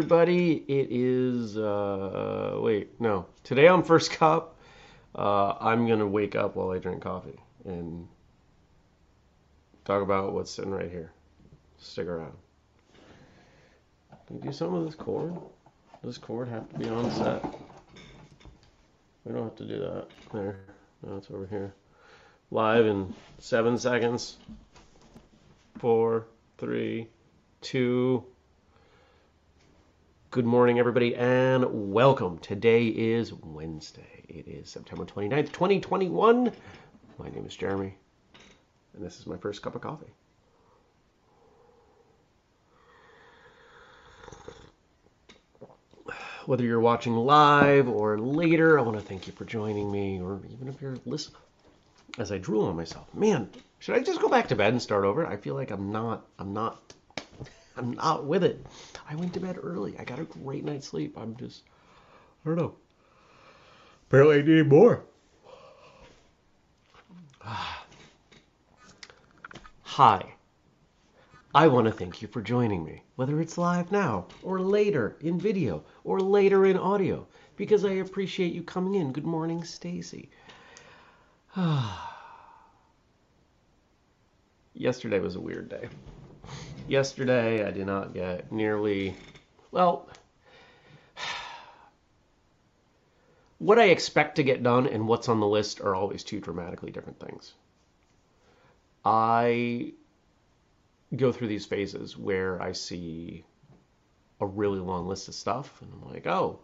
everybody. It is, uh, wait, no. Today on First Cup, uh, I'm going to wake up while I drink coffee and talk about what's sitting right here. Stick around. Can do some of this cord? Does this cord have to be on set? We don't have to do that. There. No, it's over here. Live in seven seconds. Four, three, two. Good morning, everybody, and welcome. Today is Wednesday. It is September 29th, 2021. My name is Jeremy, and this is my first cup of coffee. Whether you're watching live or later, I want to thank you for joining me, or even if you're listening as I drool on myself. Man, should I just go back to bed and start over? I feel like I'm not, I'm not, I'm not with it. I went to bed early. I got a great night's sleep. I'm just, I don't know. Apparently I need more. Hi. I want to thank you for joining me, whether it's live now, or later in video, or later in audio, because I appreciate you coming in. Good morning, Stacy. Yesterday was a weird day. Yesterday, I did not get nearly, well, what I expect to get done and what's on the list are always two dramatically different things. I go through these phases where I see a really long list of stuff and I'm like, oh,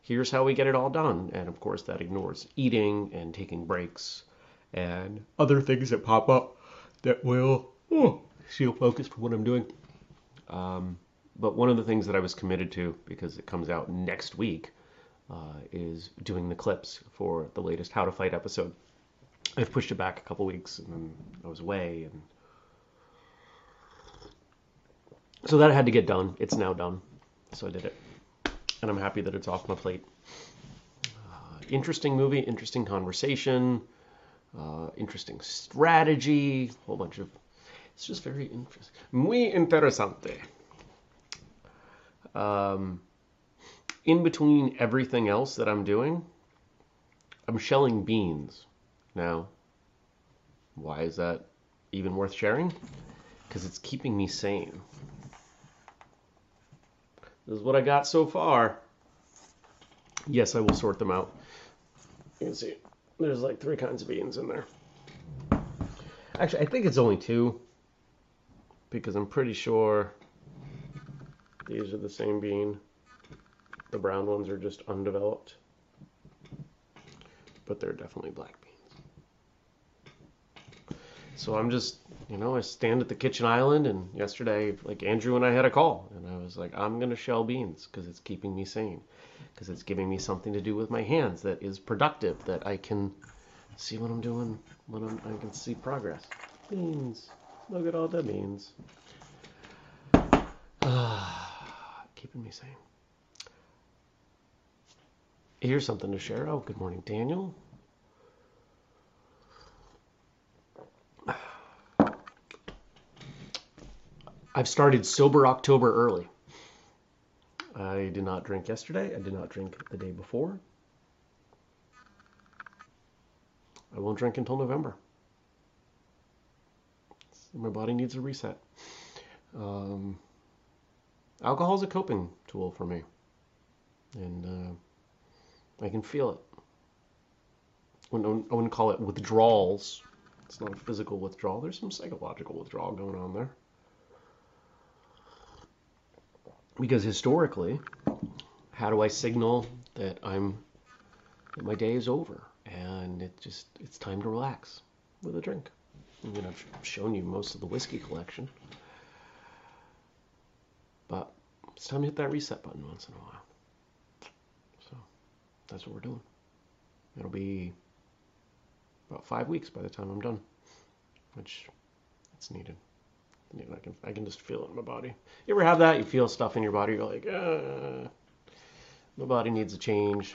here's how we get it all done. And of course, that ignores eating and taking breaks and other things that pop up that will oh, steal focus from what I'm doing. Um, but one of the things that I was committed to, because it comes out next week, uh, is doing the clips for the latest How to Fight episode. I've pushed it back a couple weeks, and then I was away, and so that had to get done. It's now done, so I did it, and I'm happy that it's off my plate. Uh, interesting movie, interesting conversation, uh, interesting strategy, whole bunch of. It's just very interesting. Muy interesante. Um, in between everything else that I'm doing, I'm shelling beans. Now, why is that even worth sharing? Because it's keeping me sane. This is what I got so far. Yes, I will sort them out. You can see there's like three kinds of beans in there. Actually, I think it's only two because I'm pretty sure these are the same bean. The brown ones are just undeveloped, but they're definitely black beans. So I'm just, you know, I stand at the kitchen island, and yesterday, like Andrew and I had a call, and I was like, I'm gonna shell beans because it's keeping me sane, because it's giving me something to do with my hands that is productive, that I can see what I'm doing, when I'm, I can see progress. Beans, look at all the beans. Ah, keeping me sane. Here's something to share. Oh, good morning, Daniel. I've started sober October early. I did not drink yesterday. I did not drink the day before. I won't drink until November. My body needs a reset. Um, alcohol is a coping tool for me, and uh, I can feel it. I wouldn't call it withdrawals. It's not a physical withdrawal. There's some psychological withdrawal going on there. Because historically, how do I signal that I'm that my day is over and it just it's time to relax with a drink? I mean, I've shown you most of the whiskey collection, but it's time to hit that reset button once in a while. So that's what we're doing. It'll be about five weeks by the time I'm done, which it's needed. I can I can just feel it in my body. You ever have that? You feel stuff in your body. You're like, uh, my body needs a change.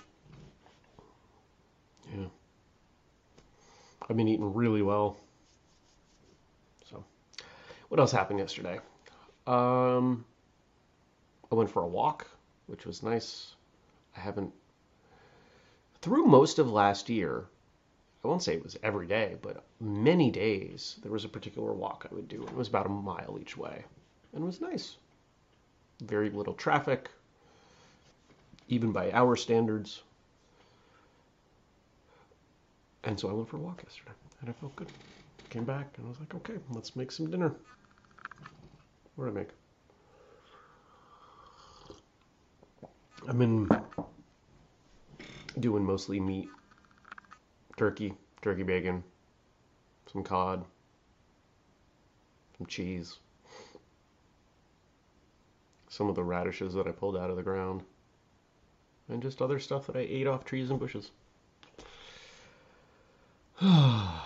Yeah. I've been eating really well. What else happened yesterday? Um, I went for a walk, which was nice. I haven't through most of last year. I won't say it was every day, but many days there was a particular walk I would do. It was about a mile each way, and it was nice. Very little traffic, even by our standards. And so I went for a walk yesterday, and I felt good. Came back, and I was like, okay, let's make some dinner. What did I make? I've been doing mostly meat, turkey, turkey bacon, some cod, some cheese, some of the radishes that I pulled out of the ground, and just other stuff that I ate off trees and bushes. I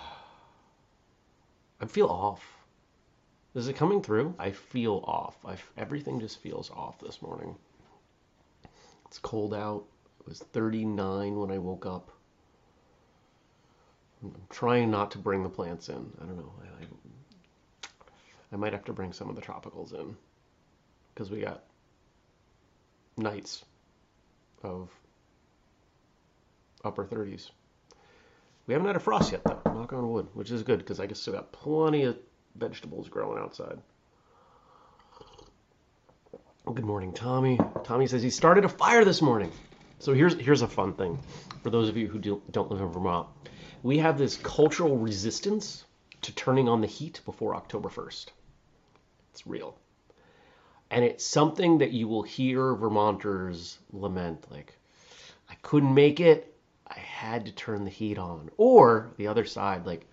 feel off. Is it coming through? I feel off. I, everything just feels off this morning. It's cold out. It was 39 when I woke up. I'm trying not to bring the plants in. I don't know. I, I, I might have to bring some of the tropicals in because we got nights of upper 30s. We haven't had a frost yet, though. Knock on wood, which is good because I still got plenty of vegetables growing outside. Good morning, Tommy. Tommy says he started a fire this morning. So here's here's a fun thing for those of you who do, don't live in Vermont. We have this cultural resistance to turning on the heat before October 1st. It's real. And it's something that you will hear Vermonters lament like I couldn't make it. I had to turn the heat on. Or the other side like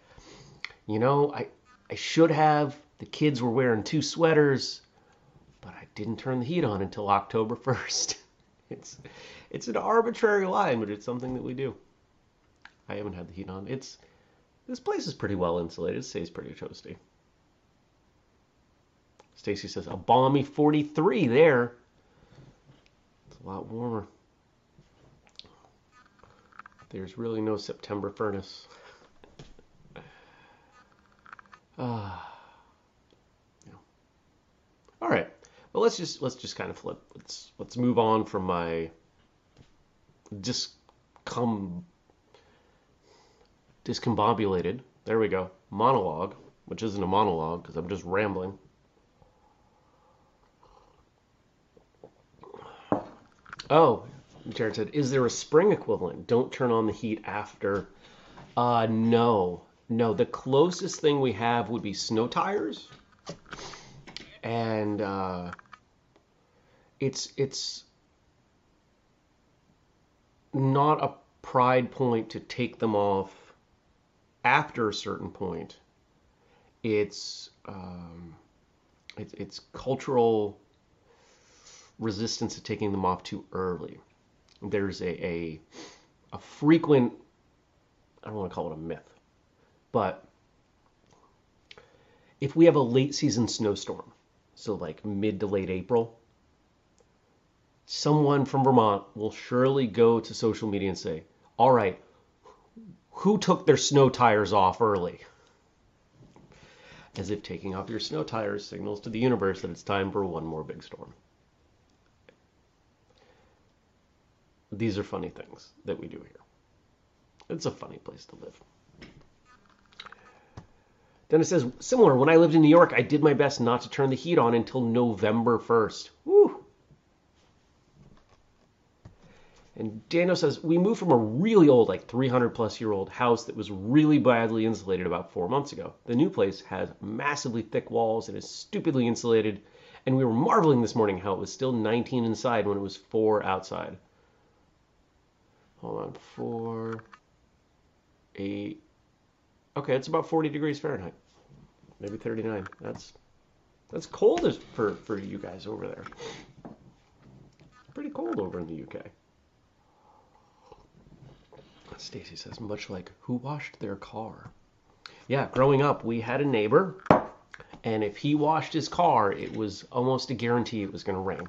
you know, I I should have the kids were wearing two sweaters, but I didn't turn the heat on until October 1st. It's it's an arbitrary line, but it's something that we do. I haven't had the heat on. It's this place is pretty well insulated. It stays pretty toasty. Stacy says a balmy 43 there. It's a lot warmer. There's really no September furnace. Ah. yeah. All right. Well, let's just let's just kind of flip. Let's let's move on from my discom discombobulated. There we go. Monologue, which isn't a monologue because I'm just rambling. Oh, Jared said, "Is there a spring equivalent? Don't turn on the heat after." Uh, no, no. The closest thing we have would be snow tires, and uh, it's it's not a pride point to take them off after a certain point. It's um, it's, it's cultural resistance to taking them off too early. There's a, a a frequent I don't want to call it a myth, but if we have a late season snowstorm, so like mid to late April, someone from Vermont will surely go to social media and say, All right, who took their snow tires off early? As if taking off your snow tires signals to the universe that it's time for one more big storm. These are funny things that we do here. It's a funny place to live. It says, similar, when I lived in New York, I did my best not to turn the heat on until November 1st. Woo! And Daniel says, we moved from a really old, like 300 plus year old house that was really badly insulated about four months ago. The new place has massively thick walls and is stupidly insulated. And we were marveling this morning how it was still 19 inside when it was 4 outside. Hold on, 4, 8. Okay, it's about 40 degrees Fahrenheit. Maybe 39. That's that's cold for, for you guys over there. Pretty cold over in the UK. Stacy says, much like who washed their car. Yeah, growing up, we had a neighbor, and if he washed his car, it was almost a guarantee it was going to rain.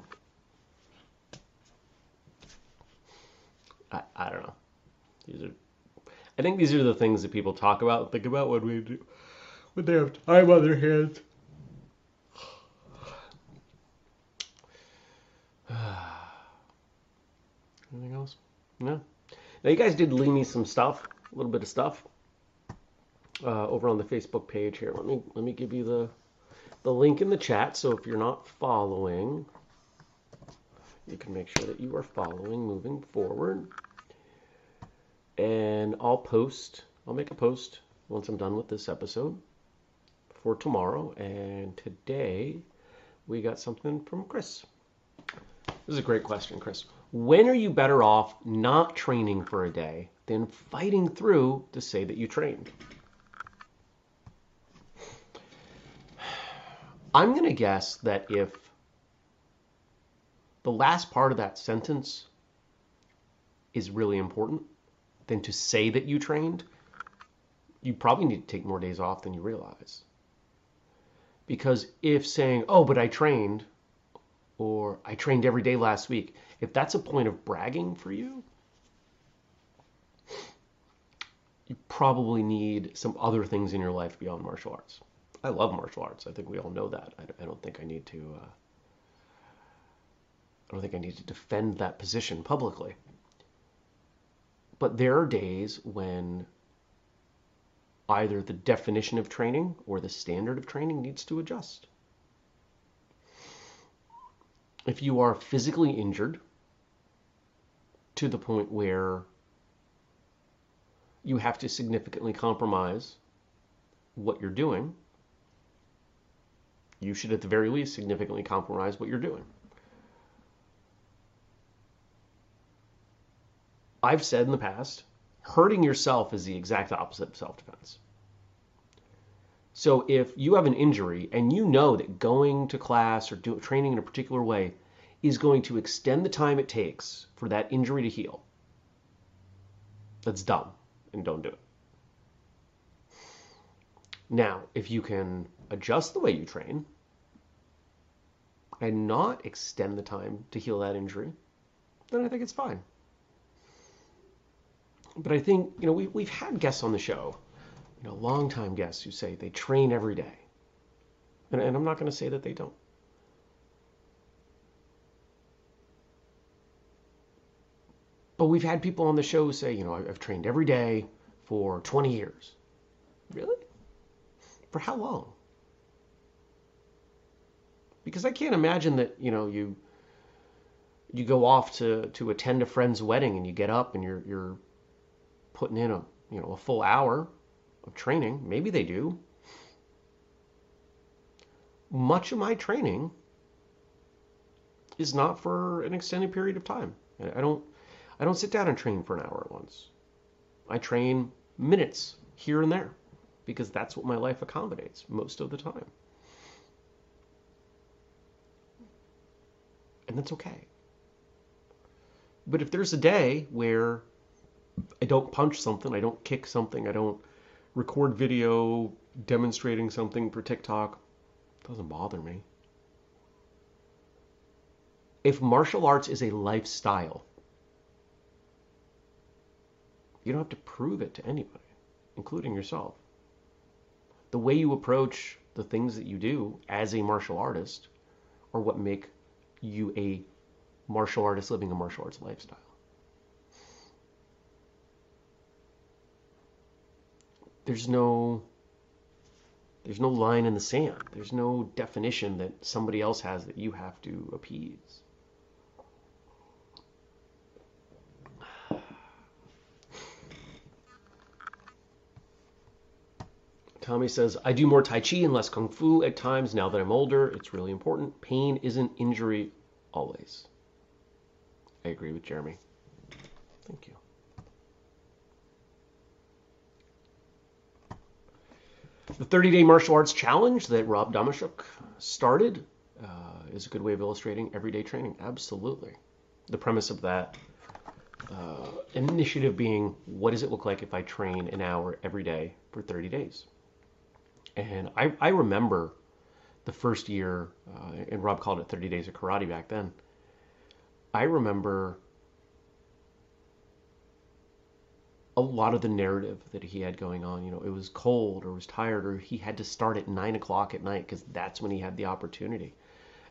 I, I don't know. These are, I think these are the things that people talk about, think about when we do, when they have time on their hands. Anything else? No. Now you guys did leave me some stuff, a little bit of stuff, uh, over on the Facebook page here. Let me let me give you the the link in the chat. So if you're not following, you can make sure that you are following moving forward. And I'll post. I'll make a post once I'm done with this episode for tomorrow. And today we got something from Chris. This is a great question, Chris. When are you better off not training for a day than fighting through to say that you trained? I'm going to guess that if the last part of that sentence is really important, then to say that you trained, you probably need to take more days off than you realize. Because if saying, oh, but I trained, or I trained every day last week, if that's a point of bragging for you, you probably need some other things in your life beyond martial arts. I love martial arts. I think we all know that. I, don't think I need to. Uh, I don't think I need to defend that position publicly. But there are days when either the definition of training or the standard of training needs to adjust. If you are physically injured to the point where you have to significantly compromise what you're doing, you should at the very least significantly compromise what you're doing. I've said in the past, hurting yourself is the exact opposite of self defense. So if you have an injury and you know that going to class or do, training in a particular way is going to extend the time it takes for that injury to heal, that's dumb and don't do it. Now, if you can adjust the way you train and not extend the time to heal that injury, then I think it's fine. But I think, you know, we, we've had guests on the show, you know, long-time guests who say they train every day. And, and I'm not going to say that they don't. But we've had people on the show say, you know, I've trained every day for 20 years. Really? For how long? Because I can't imagine that, you know, you you go off to, to attend a friend's wedding and you get up and you're you're putting in a you know a full hour of training. Maybe they do. Much of my training is not for an extended period of time. I don't I don't sit down and train for an hour at once. I train minutes here and there because that's what my life accommodates most of the time. And that's okay. But if there's a day where I don't punch something, I don't kick something, I don't record video demonstrating something for TikTok, it doesn't bother me. If martial arts is a lifestyle, you don't have to prove it to anybody, including yourself. The way you approach the things that you do as a martial artist are what make you a martial artist living a martial arts lifestyle. There's no there's no line in the sand. There's no definition that somebody else has that you have to appease. Tommy says, I do more Tai Chi and less Kung Fu at times now that I'm older. It's really important. Pain isn't injury always. I agree with Jeremy. Thank you. The 30 Day Martial Arts Challenge that Rob Damashuk started uh, is a good way of illustrating everyday training. Absolutely. The premise of that uh, initiative being what does it look like if I train an hour every day for 30 days? And I, I remember the first year, uh, and Rob called it 30 Days of Karate back then. I remember a lot of the narrative that he had going on. You know, it was cold or was tired, or he had to start at nine o'clock at night because that's when he had the opportunity,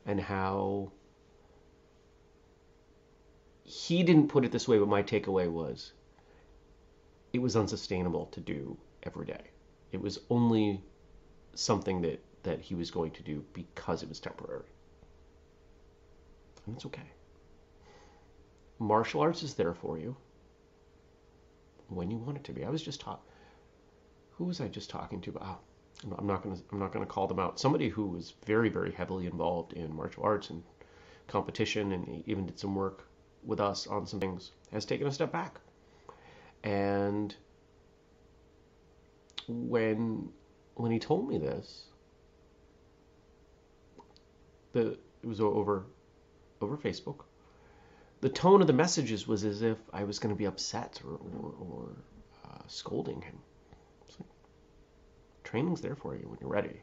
and how he didn't put it this way, but my takeaway was it was unsustainable to do every day. It was only something that, that he was going to do because it was temporary. And it's okay. Martial arts is there for you when you want it to be. I was just talking. Who was I just talking to? Oh, I'm not going to. I'm not going to call them out. Somebody who was very, very heavily involved in martial arts and competition, and even did some work with us on some things, has taken a step back. And when when he told me this, the it was over over Facebook. The tone of the messages was as if I was going to be upset or, or, or uh, scolding him. Like, training's there for you when you're ready.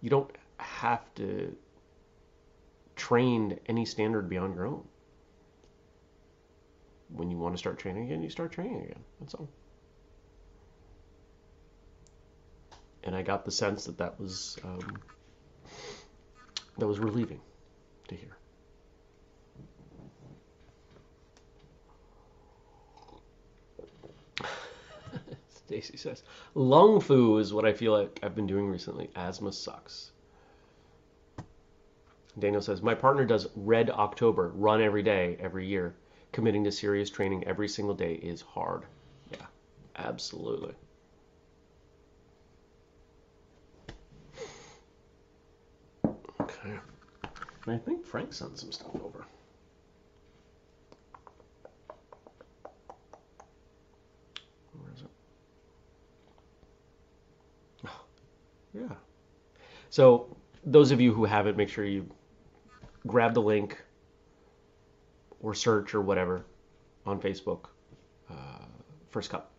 You don't have to train any standard beyond your own. When you want to start training again, you start training again. That's all. And I got the sense that that was um, that was relieving to hear. Stacy says, lung fu is what I feel like I've been doing recently. Asthma sucks. Daniel says, my partner does Red October, run every day, every year. Committing to serious training every single day is hard. Yeah, absolutely. Okay. And I think Frank sent some stuff over. Where is it? Oh, yeah. So those of you who have it, make sure you grab the link or search or whatever on Facebook. Uh, first Cup.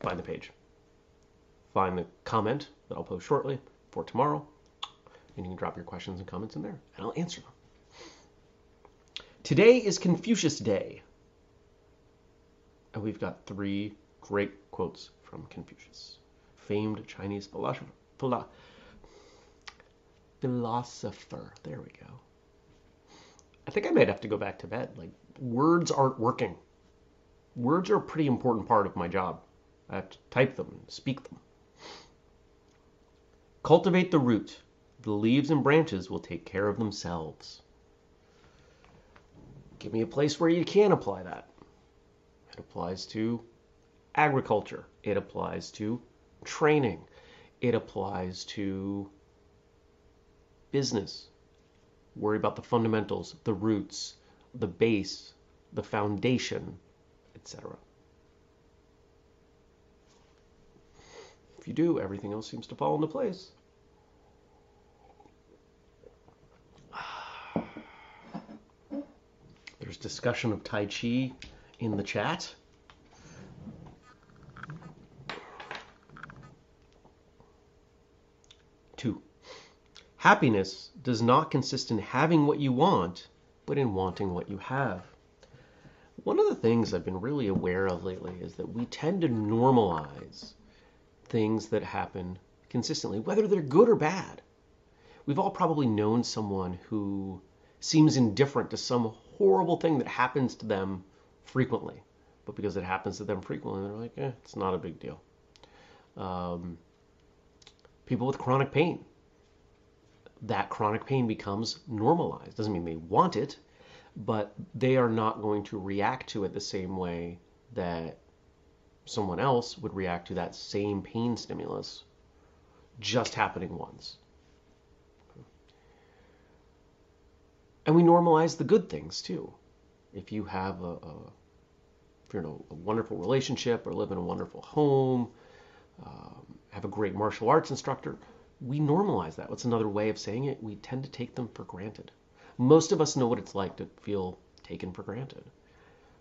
Find the page. Find the comment that I'll post shortly for tomorrow and you can drop your questions and comments in there, and I'll answer them. Today is Confucius Day. And we've got three great quotes from Confucius, famed Chinese philosopher. Philosopher. There we go. I think I might have to go back to bed. Like, words aren't working. Words are a pretty important part of my job. I have to type them and speak them. Cultivate the root the leaves and branches will take care of themselves. Give me a place where you can apply that. It applies to agriculture. It applies to training. It applies to business. Worry about the fundamentals, the roots, the base, the foundation, etc. If you do, everything else seems to fall into place. There's discussion of Tai Chi in the chat. Two, happiness does not consist in having what you want, but in wanting what you have. One of the things I've been really aware of lately is that we tend to normalize things that happen consistently, whether they're good or bad. We've all probably known someone who seems indifferent to some horrible thing that happens to them frequently. But because it happens to them frequently, they're like, eh, it's not a big deal. Um, people with chronic pain, that chronic pain becomes normalized. Doesn't mean they want it, but they are not going to react to it the same way that someone else would react to that same pain stimulus just happening once. And we normalize the good things too. If you have a, a if you're in a, a, wonderful relationship or live in a wonderful home, um, have a great martial arts instructor, we normalize that. What's another way of saying it? We tend to take them for granted. Most of us know what it's like to feel taken for granted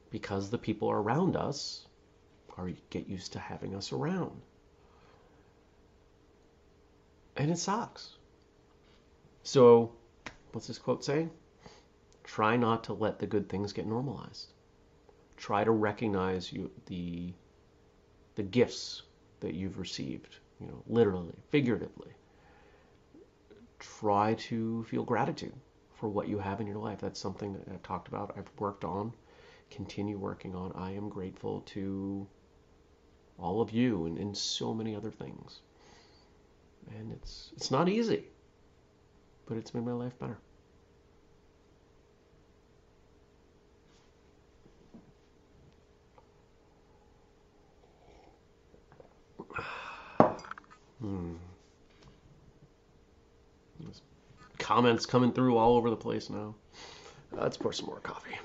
because the people around us are get used to having us around. And it sucks. So, what's this quote saying? Try not to let the good things get normalized. Try to recognize you, the the gifts that you've received, you know, literally, figuratively. Try to feel gratitude for what you have in your life. That's something that I've talked about, I've worked on continue working on. I am grateful to all of you and, and so many other things. And it's it's not easy, but it's made my life better. Hmm. Comments coming through all over the place now. Let's pour some more coffee.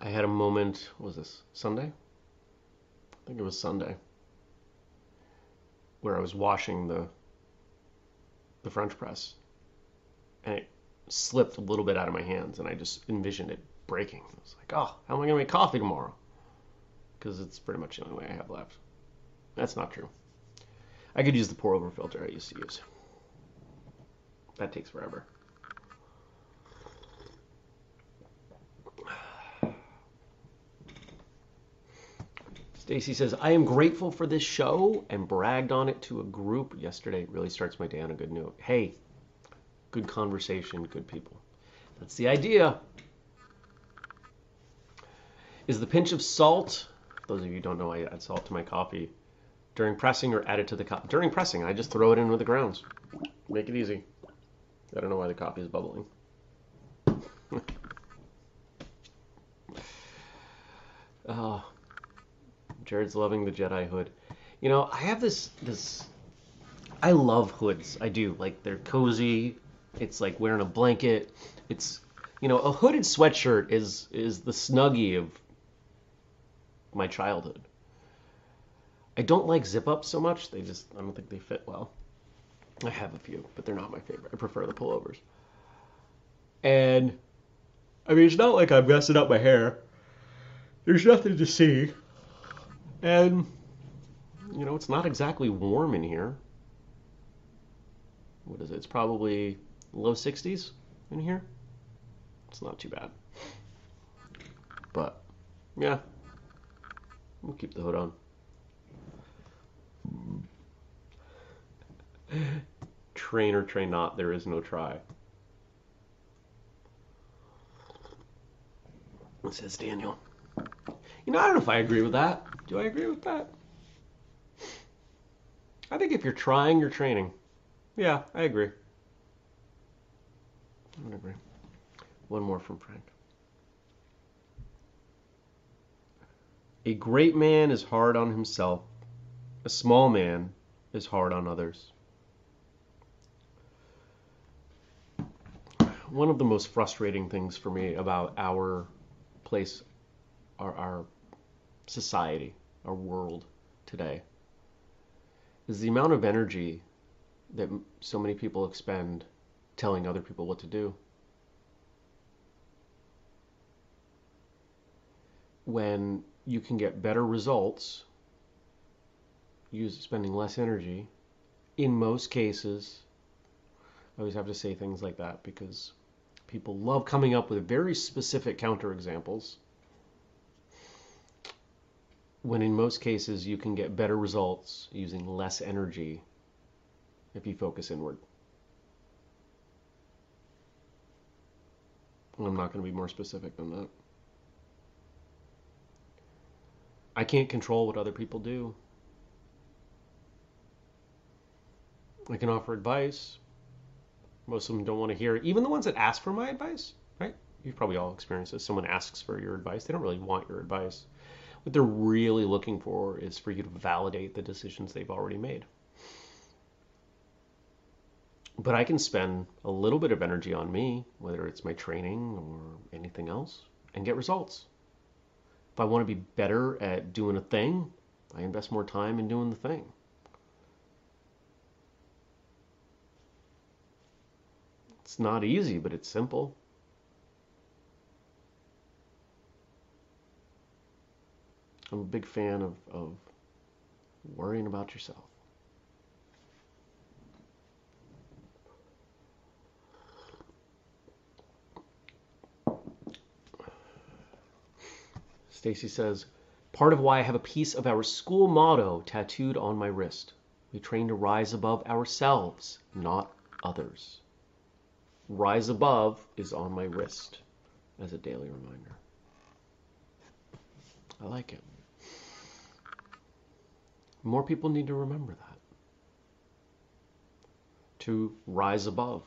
I had a moment, what was this, Sunday? I think it was Sunday, where I was washing the the French press and it slipped a little bit out of my hands and I just envisioned it breaking. I was like, oh, how am I going to make coffee tomorrow? Because it's pretty much the only way I have left. That's not true. I could use the pour over filter I used to use. That takes forever. Stacy says, I am grateful for this show and bragged on it to a group yesterday. It really starts my day on a good note. Hey, good conversation, good people. That's the idea. Is the pinch of salt, those of you don't know, I add salt to my coffee during pressing or add it to the cup. During pressing, I just throw it in with the grounds. Make it easy. I don't know why the coffee is bubbling. oh, Jared's loving the Jedi hood. You know, I have this this. I love hoods. I do. Like they're cozy. It's like wearing a blanket. It's you know a hooded sweatshirt is is the snuggie of my childhood. I don't like zip ups so much. They just I don't think they fit well. I have a few, but they're not my favorite. I prefer the pullovers. And I mean, it's not like I'm messing up my hair. There's nothing to see. And you know, it's not exactly warm in here. What is it? It's probably low 60s in here. It's not too bad. But, yeah. We'll keep the hood on. train or train not, there is no try. Says Daniel. You know, I don't know if I agree with that. Do I agree with that? I think if you're trying, you're training. Yeah, I agree. I agree. One more from Frank. A great man is hard on himself. A small man is hard on others. One of the most frustrating things for me about our place, our, our society, our world today, is the amount of energy that so many people expend telling other people what to do. When you can get better results use spending less energy in most cases I always have to say things like that because people love coming up with very specific counterexamples when in most cases you can get better results using less energy if you focus inward. I'm not going to be more specific than that. I can't control what other people do. I can offer advice. Most of them don't want to hear it. Even the ones that ask for my advice, right? You've probably all experienced this. Someone asks for your advice. They don't really want your advice. What they're really looking for is for you to validate the decisions they've already made. But I can spend a little bit of energy on me, whether it's my training or anything else, and get results. If I want to be better at doing a thing, I invest more time in doing the thing. It's not easy, but it's simple. I'm a big fan of, of worrying about yourself. Stacy says, part of why I have a piece of our school motto tattooed on my wrist. We train to rise above ourselves, not others. Rise above is on my wrist as a daily reminder. I like it. More people need to remember that. To rise above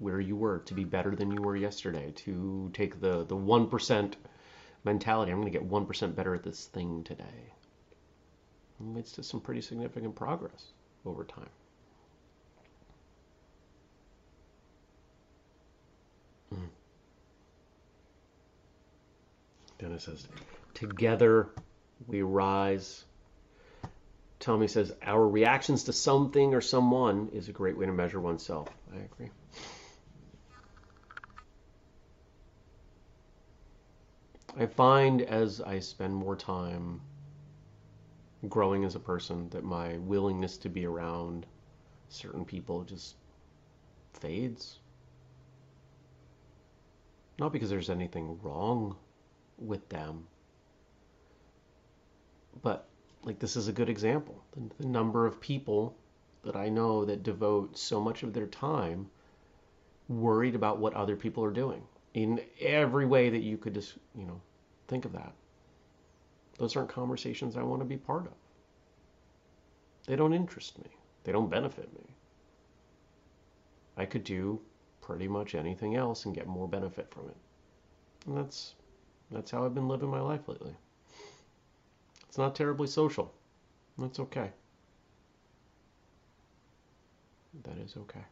where you were, to be better than you were yesterday, to take the, the 1% mentality. I'm going to get 1% better at this thing today. It leads to some pretty significant progress over time. Mm. Dennis says, Together we rise. Tommy says, Our reactions to something or someone is a great way to measure oneself. I agree. I find as I spend more time growing as a person that my willingness to be around certain people just fades. Not because there's anything wrong with them, but like this is a good example. The, the number of people that I know that devote so much of their time worried about what other people are doing in every way that you could just, you know, Think of that. Those aren't conversations I want to be part of. They don't interest me. They don't benefit me. I could do pretty much anything else and get more benefit from it. And that's that's how I've been living my life lately. It's not terribly social. That's okay. That is okay.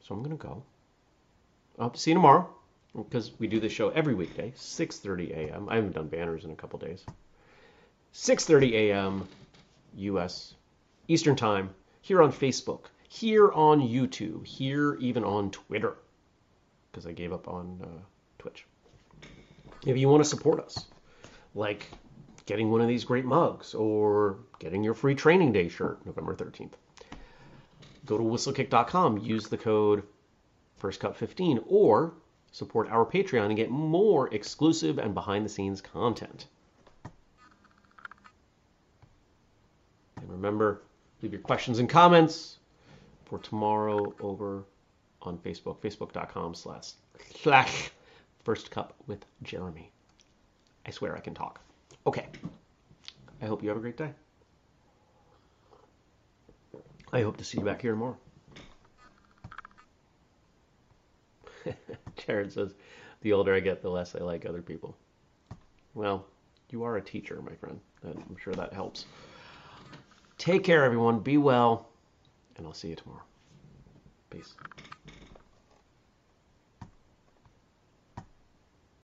So I'm gonna go. I'll see you tomorrow because we do the show every weekday, 6:30 a.m. I haven't done banners in a couple days. 6:30 a.m. U.S. Eastern Time here on Facebook, here on YouTube, here even on Twitter, because I gave up on uh, Twitch. If you want to support us, like getting one of these great mugs or getting your free training day shirt November 13th, go to whistlekick.com, use the code FirstCup15, or support our Patreon and get more exclusive and behind the scenes content. And remember, leave your questions and comments for tomorrow over on Facebook, facebook.com slash slash first cup with Jeremy. I swear I can talk. Okay. I hope you have a great day. I hope to see you back here tomorrow. Jared says, the older I get, the less I like other people. Well, you are a teacher, my friend. I'm sure that helps. Take care, everyone. Be well, and I'll see you tomorrow. Peace.